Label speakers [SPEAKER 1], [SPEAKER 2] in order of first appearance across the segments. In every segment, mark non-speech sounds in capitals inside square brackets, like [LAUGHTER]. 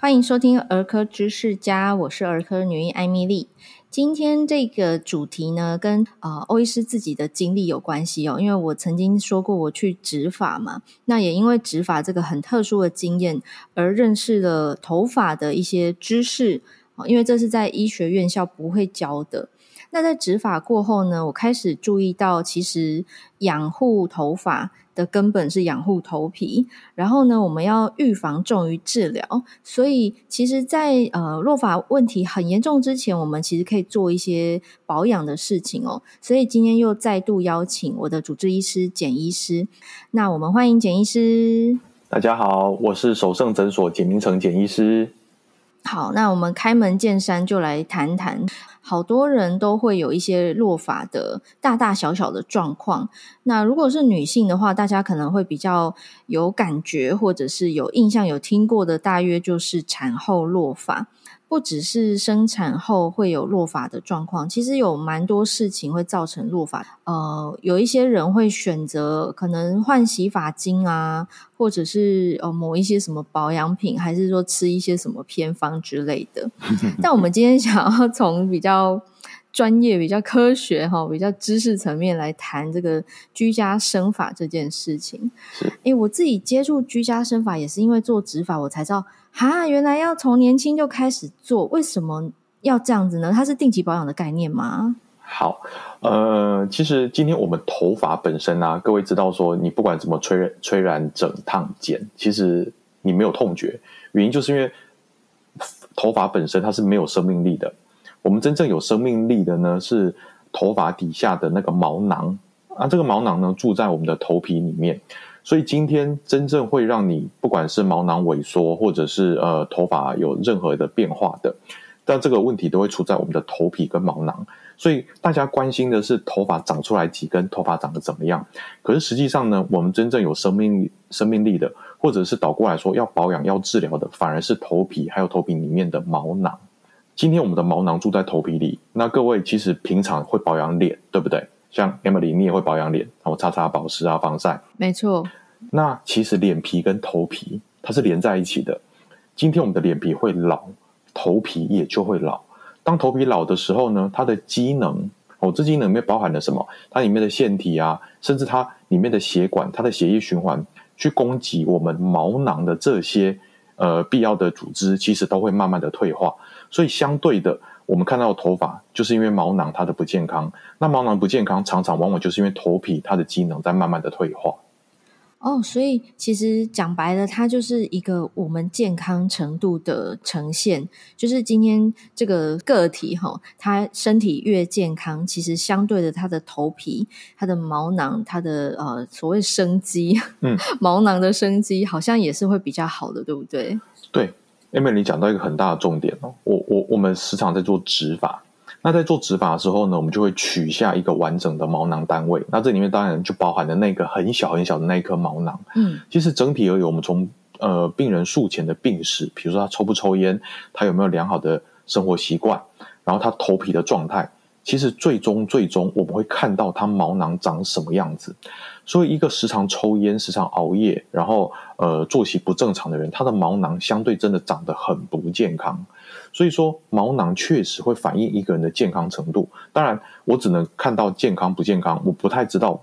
[SPEAKER 1] 欢迎收听儿科知识家，我是儿科女医艾米丽。今天这个主题呢，跟呃欧医师自己的经历有关系哦。因为我曾经说过我去植发嘛，那也因为植发这个很特殊的经验，而认识了头发的一些知识。因为这是在医学院校不会教的。那在植发过后呢，我开始注意到，其实养护头发的根本是养护头皮。然后呢，我们要预防重于治疗。所以，其实在，在呃落发问题很严重之前，我们其实可以做一些保养的事情哦。所以今天又再度邀请我的主治医师简医师。那我们欢迎简医师。
[SPEAKER 2] 大家好，我是首盛诊所简明成简医师。
[SPEAKER 1] 好，那我们开门见山就来谈谈。好多人都会有一些落发的大大小小的状况。那如果是女性的话，大家可能会比较有感觉，或者是有印象、有听过的，大约就是产后落发。不只是生产后会有落发的状况，其实有蛮多事情会造成落发。呃，有一些人会选择可能换洗发精啊，或者是呃抹一些什么保养品，还是说吃一些什么偏方之类的。[LAUGHS] 但我们今天想要从比较专业、比较科学哈、比较知识层面来谈这个居家生发这件事情。是，诶，我自己接触居家生发也是因为做植发，我才知道。哈，原来要从年轻就开始做，为什么要这样子呢？它是定期保养的概念吗？
[SPEAKER 2] 好，呃，其实今天我们头发本身啊，各位知道说，你不管怎么吹吹染、整烫、剪，其实你没有痛觉，原因就是因为头发本身它是没有生命力的。我们真正有生命力的呢，是头发底下的那个毛囊啊，这个毛囊呢住在我们的头皮里面。所以今天真正会让你不管是毛囊萎缩，或者是呃头发有任何的变化的，但这个问题都会出在我们的头皮跟毛囊。所以大家关心的是头发长出来几根，头发长得怎么样？可是实际上呢，我们真正有生命生命力的，或者是倒过来说要保养要治疗的，反而是头皮还有头皮里面的毛囊。今天我们的毛囊住在头皮里，那各位其实平常会保养脸，对不对？像 Emily，你也会保养脸，然后擦擦保湿啊、防晒。
[SPEAKER 1] 没错。
[SPEAKER 2] 那其实脸皮跟头皮它是连在一起的。今天我们的脸皮会老，头皮也就会老。当头皮老的时候呢，它的机能哦，这机能里面包含了什么？它里面的腺体啊，甚至它里面的血管、它的血液循环，去供给我们毛囊的这些呃必要的组织，其实都会慢慢的退化。所以相对的。我们看到的头发，就是因为毛囊它的不健康。那毛囊不健康，常常往往就是因为头皮它的机能在慢慢的退化。
[SPEAKER 1] 哦，所以其实讲白了，它就是一个我们健康程度的呈现。就是今天这个个体哈，它身体越健康，其实相对的，它的头皮、它的毛囊、它的呃所谓生机，嗯，[LAUGHS] 毛囊的生机好像也是会比较好的，对不对？
[SPEAKER 2] 对。因为你讲到一个很大的重点哦，我我我们时常在做植发，那在做植发的时候呢，我们就会取下一个完整的毛囊单位，那这里面当然就包含了那个很小很小的那一颗毛囊。嗯，其实整体而言，我们从呃病人术前的病史，比如说他抽不抽烟，他有没有良好的生活习惯，然后他头皮的状态。其实最终最终我们会看到它毛囊长什么样子，所以一个时常抽烟、时常熬夜，然后呃作息不正常的人，他的毛囊相对真的长得很不健康。所以说毛囊确实会反映一个人的健康程度。当然，我只能看到健康不健康，我不太知道。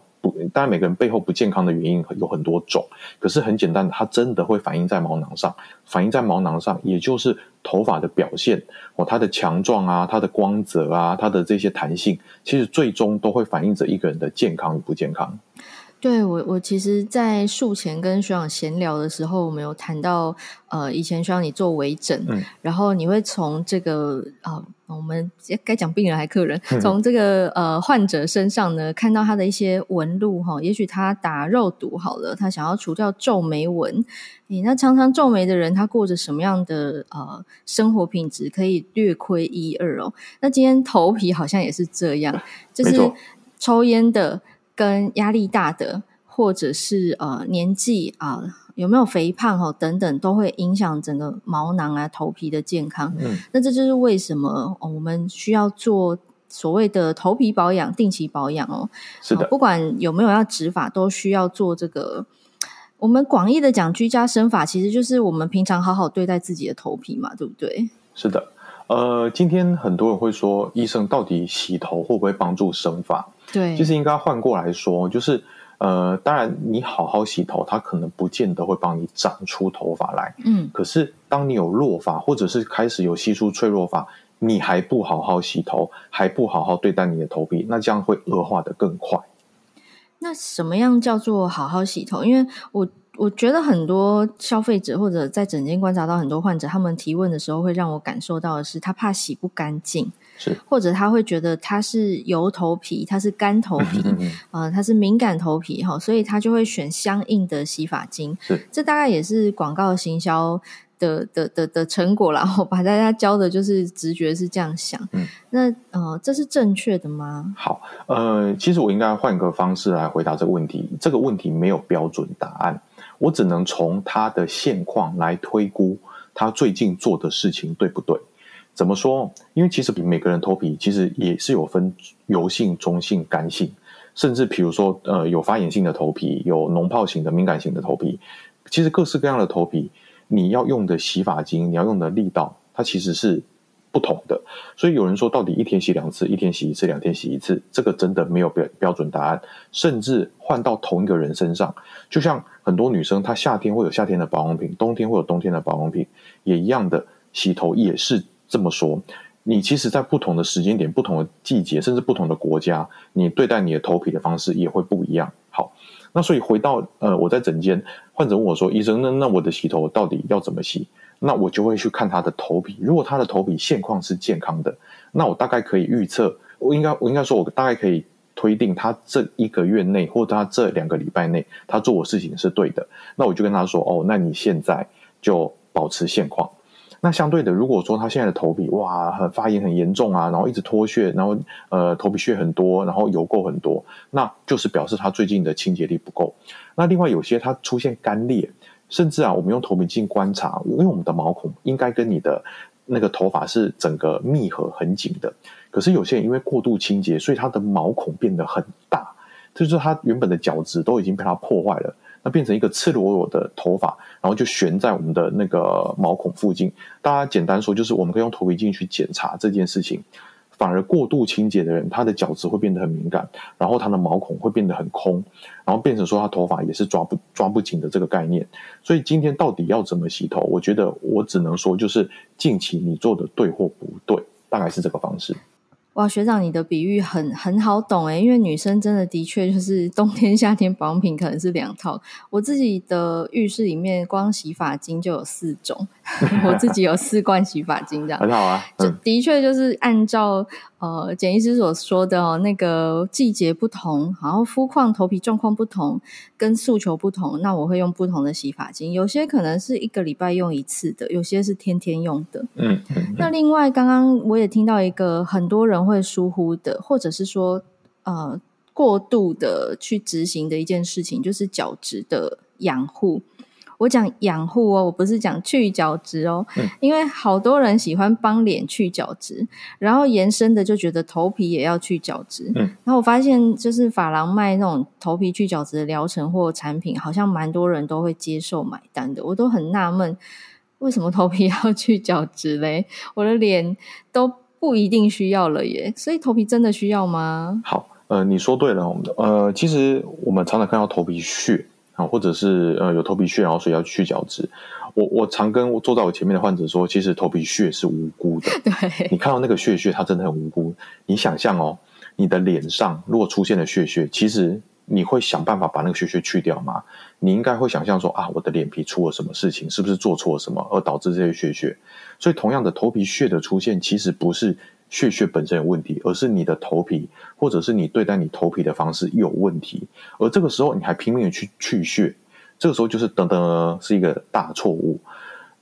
[SPEAKER 2] 当然，每个人背后不健康的原因有很多种，可是很简单，它真的会反映在毛囊上，反映在毛囊上，也就是头发的表现哦，它的强壮啊，它的光泽啊，它的这些弹性，其实最终都会反映着一个人的健康与不健康。
[SPEAKER 1] 对，我，我其实，在术前跟学长闲聊的时候，我们有谈到，呃，以前学长你做微整，嗯，然后你会从这个啊。呃我们该讲病人还客人，从这个呃患者身上呢，看到他的一些纹路哈，也许他打肉毒好了，他想要除掉皱眉纹。你，那常常皱眉的人，他过着什么样的呃生活品质，可以略窥一二哦。那今天头皮好像也是这样，就是抽烟的跟压力大的，或者是呃年纪啊。呃有没有肥胖哦？等等都会影响整个毛囊啊、头皮的健康。嗯，那这就是为什么我们需要做所谓的头皮保养、定期保养哦。
[SPEAKER 2] 是的，
[SPEAKER 1] 不管有没有要植发，都需要做这个。我们广义的讲居家生发，其实就是我们平常好好对待自己的头皮嘛，对不对？
[SPEAKER 2] 是的，呃，今天很多人会说，医生到底洗头会不会帮助生发？
[SPEAKER 1] 对，
[SPEAKER 2] 就是应该换过来说，就是呃，当然你好好洗头，它可能不见得会帮你长出头发来，
[SPEAKER 1] 嗯，
[SPEAKER 2] 可是当你有弱发，或者是开始有稀疏脆弱发，你还不好好洗头，还不好好对待你的头皮，那这样会恶化的更快。
[SPEAKER 1] 那什么样叫做好好洗头？因为我我觉得很多消费者或者在诊间观察到很多患者，他们提问的时候会让我感受到的是，他怕洗不干净，
[SPEAKER 2] 是
[SPEAKER 1] 或者他会觉得他是油头皮，他是干头皮，[LAUGHS] 呃，他是敏感头皮哈，所以他就会选相应的洗发精。
[SPEAKER 2] 是，这
[SPEAKER 1] 大概也是广告行销。的的的的成果，然后把大家教的就是直觉是这样想，
[SPEAKER 2] 嗯，
[SPEAKER 1] 那呃，这是正确的吗？
[SPEAKER 2] 好，呃，其实我应该换个方式来回答这个问题。这个问题没有标准答案，我只能从他的现况来推估他最近做的事情对不对？怎么说？因为其实比每个人头皮其实也是有分油性、中性、干性，甚至比如说呃有发炎性的头皮，有脓泡型的敏感型的头皮，其实各式各样的头皮。你要用的洗发精，你要用的力道，它其实是不同的。所以有人说，到底一天洗两次，一天洗一次，两天洗一次，这个真的没有标标准答案。甚至换到同一个人身上，就像很多女生，她夏天会有夏天的保养品，冬天会有冬天的保养品，也一样的，洗头也是这么说。你其实，在不同的时间点、不同的季节，甚至不同的国家，你对待你的头皮的方式也会不一样。好。那所以回到呃，我在诊间，患者问我说：“医生，那那我的洗头到底要怎么洗？”那我就会去看他的头皮。如果他的头皮现况是健康的，那我大概可以预测，我应该我应该说，我大概可以推定他这一个月内，或者他这两个礼拜内，他做的事情是对的。那我就跟他说：“哦，那你现在就保持现况。”那相对的，如果说他现在的头皮哇，很发炎很严重啊，然后一直脱屑，然后呃头皮屑很多，然后油垢很多，那就是表示他最近的清洁力不够。那另外有些他出现干裂，甚至啊，我们用头皮镜观察，因为我们的毛孔应该跟你的那个头发是整个密合很紧的，可是有些人因为过度清洁，所以他的毛孔变得很大，就是他原本的角质都已经被他破坏了。那变成一个赤裸裸的头发，然后就悬在我们的那个毛孔附近。大家简单说，就是我们可以用头皮镜去检查这件事情。反而过度清洁的人，他的角质会变得很敏感，然后他的毛孔会变得很空，然后变成说他头发也是抓不抓不紧的这个概念。所以今天到底要怎么洗头？我觉得我只能说，就是近期你做的对或不对，大概是这个方式。
[SPEAKER 1] 哇，学长，你的比喻很很好懂诶，因为女生真的的确就是冬天、夏天保养品可能是两套。我自己的浴室里面光洗发精就有四种，[LAUGHS] 我自己有四罐洗发精，这样
[SPEAKER 2] 很好啊。
[SPEAKER 1] 就的确就是按照呃简医师所说的哦，那个季节不同，然后肤况、头皮状况不同，跟诉求不同，那我会用不同的洗发精。有些可能是一个礼拜用一次的，有些是天天用的。
[SPEAKER 2] 嗯，嗯，
[SPEAKER 1] 那另外，刚刚我也听到一个很多人会疏忽的，或者是说，呃，过度的去执行的一件事情，就是角质的养护。我讲养护哦，我不是讲去角质哦，
[SPEAKER 2] 嗯，
[SPEAKER 1] 因为好多人喜欢帮脸去角质，然后延伸的就觉得头皮也要去角质。
[SPEAKER 2] 嗯，
[SPEAKER 1] 然后我发现，就是法郎卖那种头皮去角质的疗程或产品，好像蛮多人都会接受买单的，我都很纳闷，为什么头皮要去角质嘞？我的脸都。不一定需要了耶，所以头皮真的需要吗？
[SPEAKER 2] 好，呃，你说对了，呃，其实我们常常看到头皮屑啊，或者是呃有头皮屑，然后所以要去角质。我我常跟我坐在我前面的患者说，其实头皮屑是无辜的。[LAUGHS]
[SPEAKER 1] 对，
[SPEAKER 2] 你看到那个屑屑，它真的很无辜。你想象哦，你的脸上如果出现了屑屑，其实。你会想办法把那个屑屑去掉吗？你应该会想象说啊，我的脸皮出了什么事情，是不是做错了什么而导致这些屑屑？所以，同样的头皮屑的出现，其实不是屑屑本身有问题，而是你的头皮或者是你对待你头皮的方式有问题。而这个时候，你还拼命的去去屑，这个时候就是等等是一个大错误。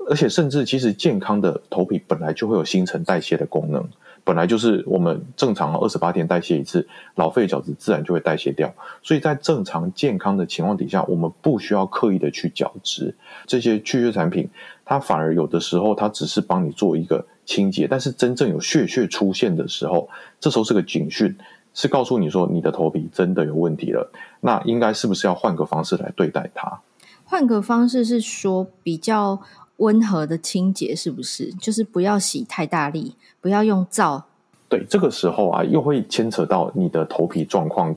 [SPEAKER 2] 而且，甚至其实健康的头皮本来就会有新陈代谢的功能。本来就是我们正常二十八天代谢一次，老废角质自然就会代谢掉。所以在正常健康的情况底下，我们不需要刻意的去角质。这些去屑产品，它反而有的时候它只是帮你做一个清洁，但是真正有屑屑出现的时候，这时候是个警讯，是告诉你说你的头皮真的有问题了。那应该是不是要换个方式来对待它？
[SPEAKER 1] 换个方式是说比较温和的清洁，是不是？就是不要洗太大力，不要用皂。
[SPEAKER 2] 对，这个时候啊，又会牵扯到你的头皮状况，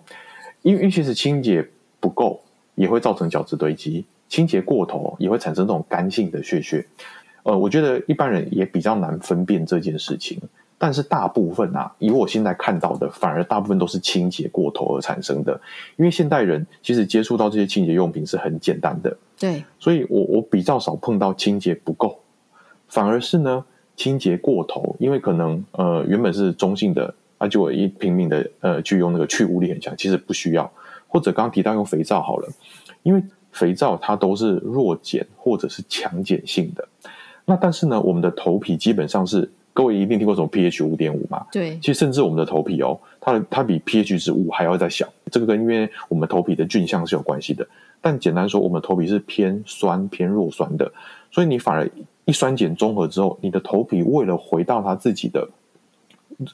[SPEAKER 2] 因为其实清洁不够也会造成角质堆积，清洁过头也会产生这种干性的屑屑。呃，我觉得一般人也比较难分辨这件事情。但是大部分啊，以我现在看到的，反而大部分都是清洁过头而产生的。因为现代人其实接触到这些清洁用品是很简单的，
[SPEAKER 1] 对，
[SPEAKER 2] 所以我我比较少碰到清洁不够，反而是呢清洁过头，因为可能呃原本是中性的，啊就我一拼命的呃去用那个去污力很强，其实不需要。或者刚刚提到用肥皂好了，因为肥皂它都是弱碱或者是强碱性的，那但是呢我们的头皮基本上是。各位一定听过什么 pH 五点五嘛？
[SPEAKER 1] 对，
[SPEAKER 2] 其实甚至我们的头皮哦，它的它比 pH 值五还要再小。这个跟因为我们头皮的菌相是有关系的。但简单说，我们头皮是偏酸、偏弱酸的，所以你反而一酸碱中和之后，你的头皮为了回到它自己的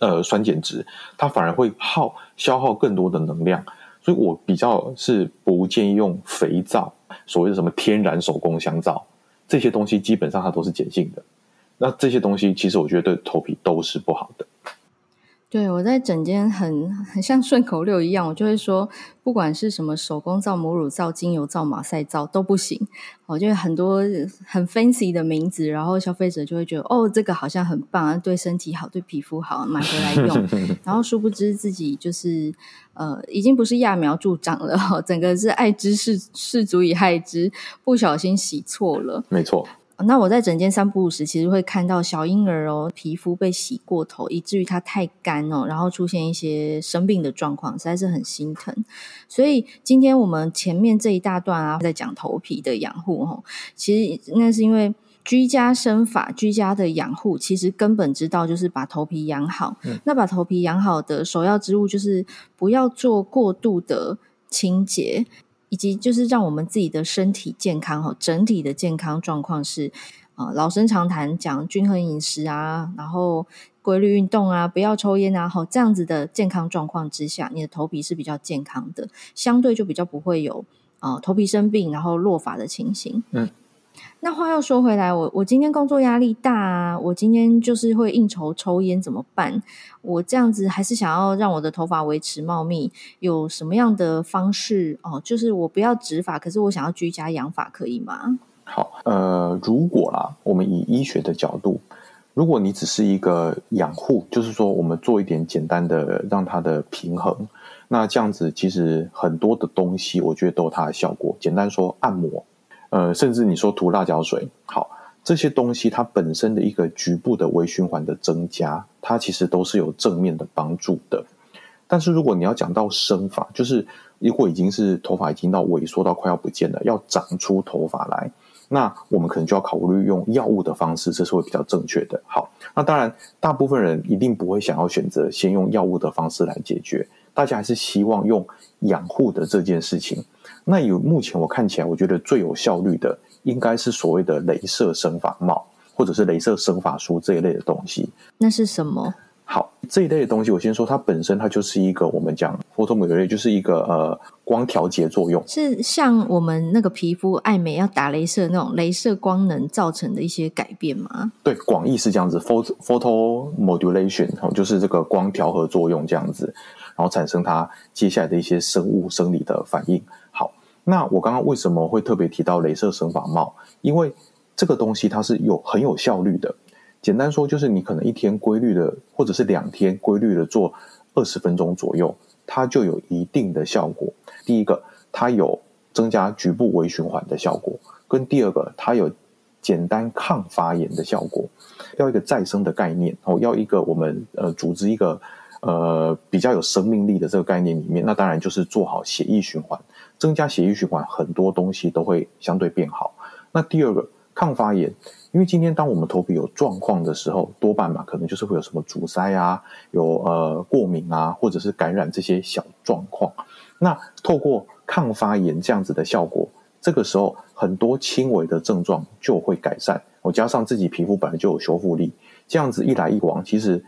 [SPEAKER 2] 呃酸碱值，它反而会耗消耗更多的能量。所以我比较是不建议用肥皂，所谓的什么天然手工香皂这些东西，基本上它都是碱性的。那这些东西，其实我觉得对头皮都是不好的。
[SPEAKER 1] 对，我在整间很很像顺口溜一样，我就会说，不管是什么手工皂、母乳皂、精油皂、马赛皂都不行。我觉得很多很 fancy 的名字，然后消费者就会觉得，哦，这个好像很棒，对身体好，对皮肤好，买回来用。[LAUGHS] 然后殊不知自己就是呃，已经不是揠苗助长了，整个是爱之是是足以害之，不小心洗错了。
[SPEAKER 2] 没错。
[SPEAKER 1] 那我在整间三不五时，其实会看到小婴儿哦，皮肤被洗过头，以至于它太干哦，然后出现一些生病的状况，实在是很心疼。所以今天我们前面这一大段啊，在讲头皮的养护哦，其实那是因为居家生法、居家的养护，其实根本之道就是把头皮养好。嗯。那把头皮养好的首要之物，就是不要做过度的清洁。以及就是让我们自己的身体健康哈，整体的健康状况是啊、老生常谈讲均衡饮食啊，然后规律运动啊，不要抽烟啊，好这样子的健康状况之下，你的头皮是比较健康的，相对就比较不会有啊、头皮生病然后落发的情形。嗯。那话又说回来，我我今天工作压力大啊，我今天就是会应酬抽烟怎么办？我这样子还是想要让我的头发维持茂密，有什么样的方式哦？就是我不要植发，可是我想要居家养发，可以吗？
[SPEAKER 2] 好，呃，如果啦，我们以医学的角度，如果你只是一个养护，就是说我们做一点简单的让它的平衡，那这样子其实很多的东西，我觉得都有它的效果。简单说，按摩。呃，甚至你说涂辣椒水，好，这些东西它本身的一个局部的微循环的增加，它其实都是有正面的帮助的。但是如果你要讲到生发，就是如果已经是头发已经到萎缩到快要不见了，要长出头发来，那我们可能就要考虑用药物的方式，这是会比较正确的。好，那当然，大部分人一定不会想要选择先用药物的方式来解决，大家还是希望用养护的这件事情。那有目前我看起来，我觉得最有效率的，应该是所谓的镭射生发帽，或者是镭射生发梳这一类的东西。
[SPEAKER 1] 那是什么？
[SPEAKER 2] 好，这一类的东西，我先说，它本身它就是一个我们讲 photomodulation，就是一个呃光调节作用，
[SPEAKER 1] 是像我们那个皮肤爱美要打镭射那种镭射光能造成的一些改变吗？
[SPEAKER 2] 对，广义是这样子，photo photomodulation 就是这个光调和作用这样子，然后产生它接下来的一些生物生理的反应。那我刚刚为什么会特别提到镭射生发帽？因为这个东西它是有很有效率的。简单说，就是你可能一天规律的，或者是两天规律的做二十分钟左右，它就有一定的效果。第一个，它有增加局部微循环的效果；跟第二个，它有简单抗发炎的效果。要一个再生的概念哦，要一个我们呃组织一个呃比较有生命力的这个概念里面，那当然就是做好血液循环。增加血液循环，很多东西都会相对变好。那第二个抗发炎，因为今天当我们头皮有状况的时候，多半嘛，可能就是会有什么阻塞啊，有呃过敏啊，或者是感染这些小状况。那透过抗发炎这样子的效果，这个时候很多轻微的症状就会改善。我加上自己皮肤本来就有修复力，这样子一来一往，其实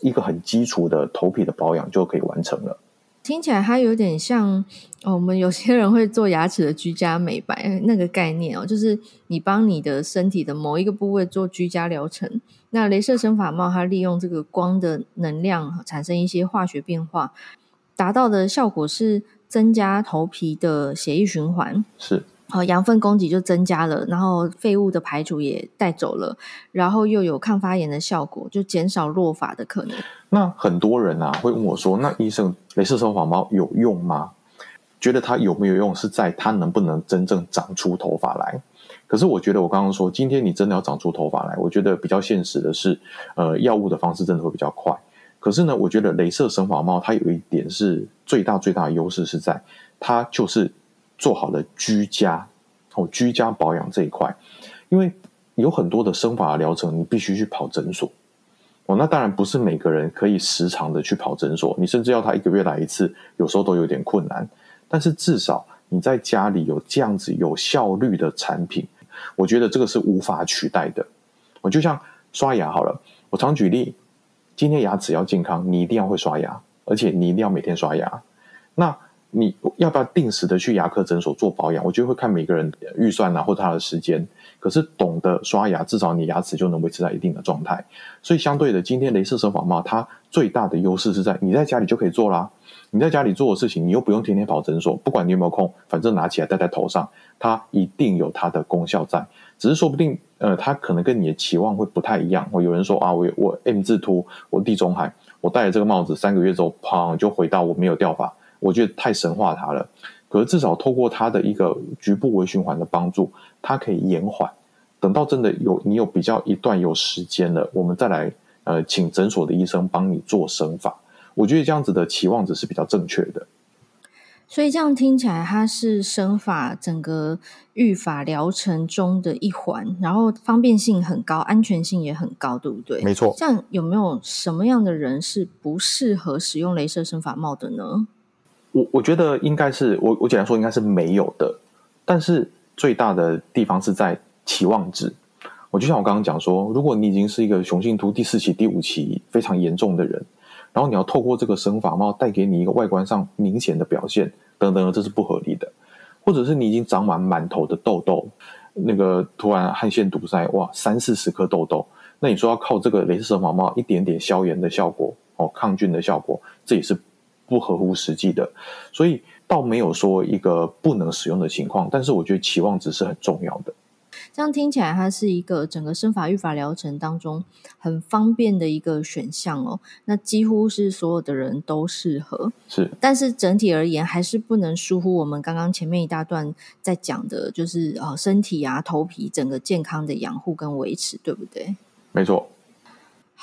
[SPEAKER 2] 一个很基础的头皮的保养就可以完成了。
[SPEAKER 1] 听起来它有点像哦，我们有些人会做牙齿的居家美白 [LAUGHS] 那个概念哦，就是你帮你的身体的某一个部位做居家疗程。那镭射生发帽它利用这个光的能量产生一些化学变化，达到的效果是增加头皮的血液循环。
[SPEAKER 2] 是。
[SPEAKER 1] 好，养分供给就增加了，然后废物的排除也带走了，然后又有抗发炎的效果，就减少落发的可能。
[SPEAKER 2] 那很多人啊会问我说：“那医生，镭射生发帽有用吗？觉得它有没有用，是在它能不能真正长出头发来？可是我觉得，我刚刚说，今天你真的要长出头发来，我觉得比较现实的是，呃，药物的方式真的会比较快。可是呢，我觉得镭射生发帽它有一点是最大最大的优势是在它就是。做好了居家哦，居家保养这一块，因为有很多的生发疗程，你必须去跑诊所哦。那当然不是每个人可以时常的去跑诊所，你甚至要他一个月来一次，有时候都有点困难。但是至少你在家里有这样子有效率的产品，我觉得这个是无法取代的。我就像刷牙好了，我常举例，今天牙齿要健康，你一定要会刷牙，而且你一定要每天刷牙。那你要不要定时的去牙科诊所做保养？我觉得会看每个人预算啊，或者他的时间。可是懂得刷牙，至少你牙齿就能维持在一定的状态。所以相对的，今天雷射生发帽它最大的优势是在你在家里就可以做啦。你在家里做的事情，你又不用天天跑诊所，不管你有没有空，反正拿起来戴在头上，它一定有它的功效在。只是说不定，呃，它可能跟你的期望会不太一样。有人说啊，我我 M 字秃，我地中海，我戴了这个帽子三个月之后，砰就回到我没有掉发。我觉得太神化它了，可是至少透过它的一个局部微循环的帮助，它可以延缓。等到真的有你有比较一段有时间了，我们再来呃请诊所的医生帮你做生法。我觉得这样子的期望值是比较正确的。
[SPEAKER 1] 所以这样听起来，它是生法整个育法疗程中的一环，然后方便性很高，安全性也很高，对不对？
[SPEAKER 2] 没错。
[SPEAKER 1] 这样有没有什么样的人是不适合使用镭射生法帽的呢？
[SPEAKER 2] 我我觉得应该是我我简单说应该是没有的，但是最大的地方是在期望值。我就像我刚刚讲说，如果你已经是一个雄性秃第四期、第五期非常严重的人，然后你要透过这个生发帽带给你一个外观上明显的表现，等等，这是不合理的。或者是你已经长满满头的痘痘，那个突然汗腺堵塞，哇，三四十颗痘痘，那你说要靠这个雷射生发帽一点点消炎的效果，哦，抗菌的效果，这也是。不合乎实际的，所以倒没有说一个不能使用的情况，但是我觉得期望值是很重要的。
[SPEAKER 1] 这样听起来，它是一个整个生法育法疗程当中很方便的一个选项哦。那几乎是所有的人都适合，
[SPEAKER 2] 是。
[SPEAKER 1] 但是整体而言，还是不能疏忽我们刚刚前面一大段在讲的，就是呃身体啊、头皮整个健康的养护跟维持，对不对？
[SPEAKER 2] 没错。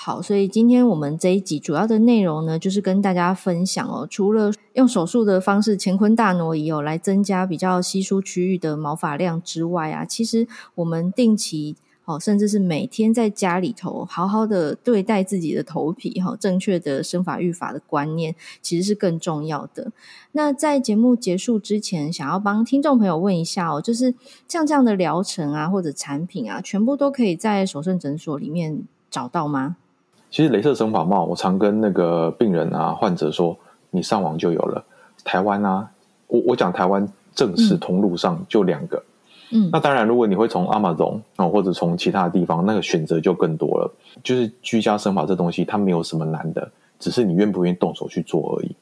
[SPEAKER 1] 好，所以今天我们这一集主要的内容呢，就是跟大家分享哦，除了用手术的方式乾坤大挪移哦，来增加比较稀疏区域的毛发量之外啊，其实我们定期哦，甚至是每天在家里头好好的对待自己的头皮哈，正确的生发育发的观念其实是更重要的。那在节目结束之前，想要帮听众朋友问一下哦，就是像这样的疗程啊，或者产品啊，全部都可以在首盛诊所里面找到吗？
[SPEAKER 2] 其实，镭射生发帽，我常跟那个病人啊、患者说，你上网就有了。台湾啊，我我讲台湾正式通路上就两个。嗯，那当然，如果你会从 Amazon 啊，或者从其他的地方，那个选择就更多了。就是居家生发这东西，它没有什么难的，只是你愿不愿意动手去做而已。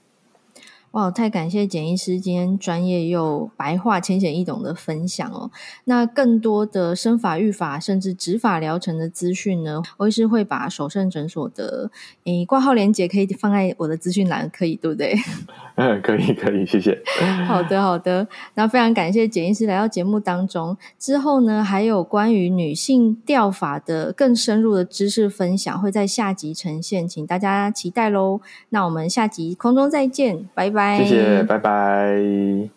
[SPEAKER 1] 哇，太感谢简医师今天专业又白话、浅显易懂的分享哦。那更多的生法、育法甚至植法疗程的资讯呢，我也是会把首胜诊所的诶挂号链接可以放在我的资讯栏，可以对不对？[LAUGHS]
[SPEAKER 2] 嗯，可以，可以，谢谢。
[SPEAKER 1] 好的，好的。那非常感谢简医师来到节目当中。之后呢，还有关于女性调法的更深入的知识分享，会在下集呈现，请大家期待喽。那我们下集空中再见，拜拜
[SPEAKER 2] 谢谢拜拜。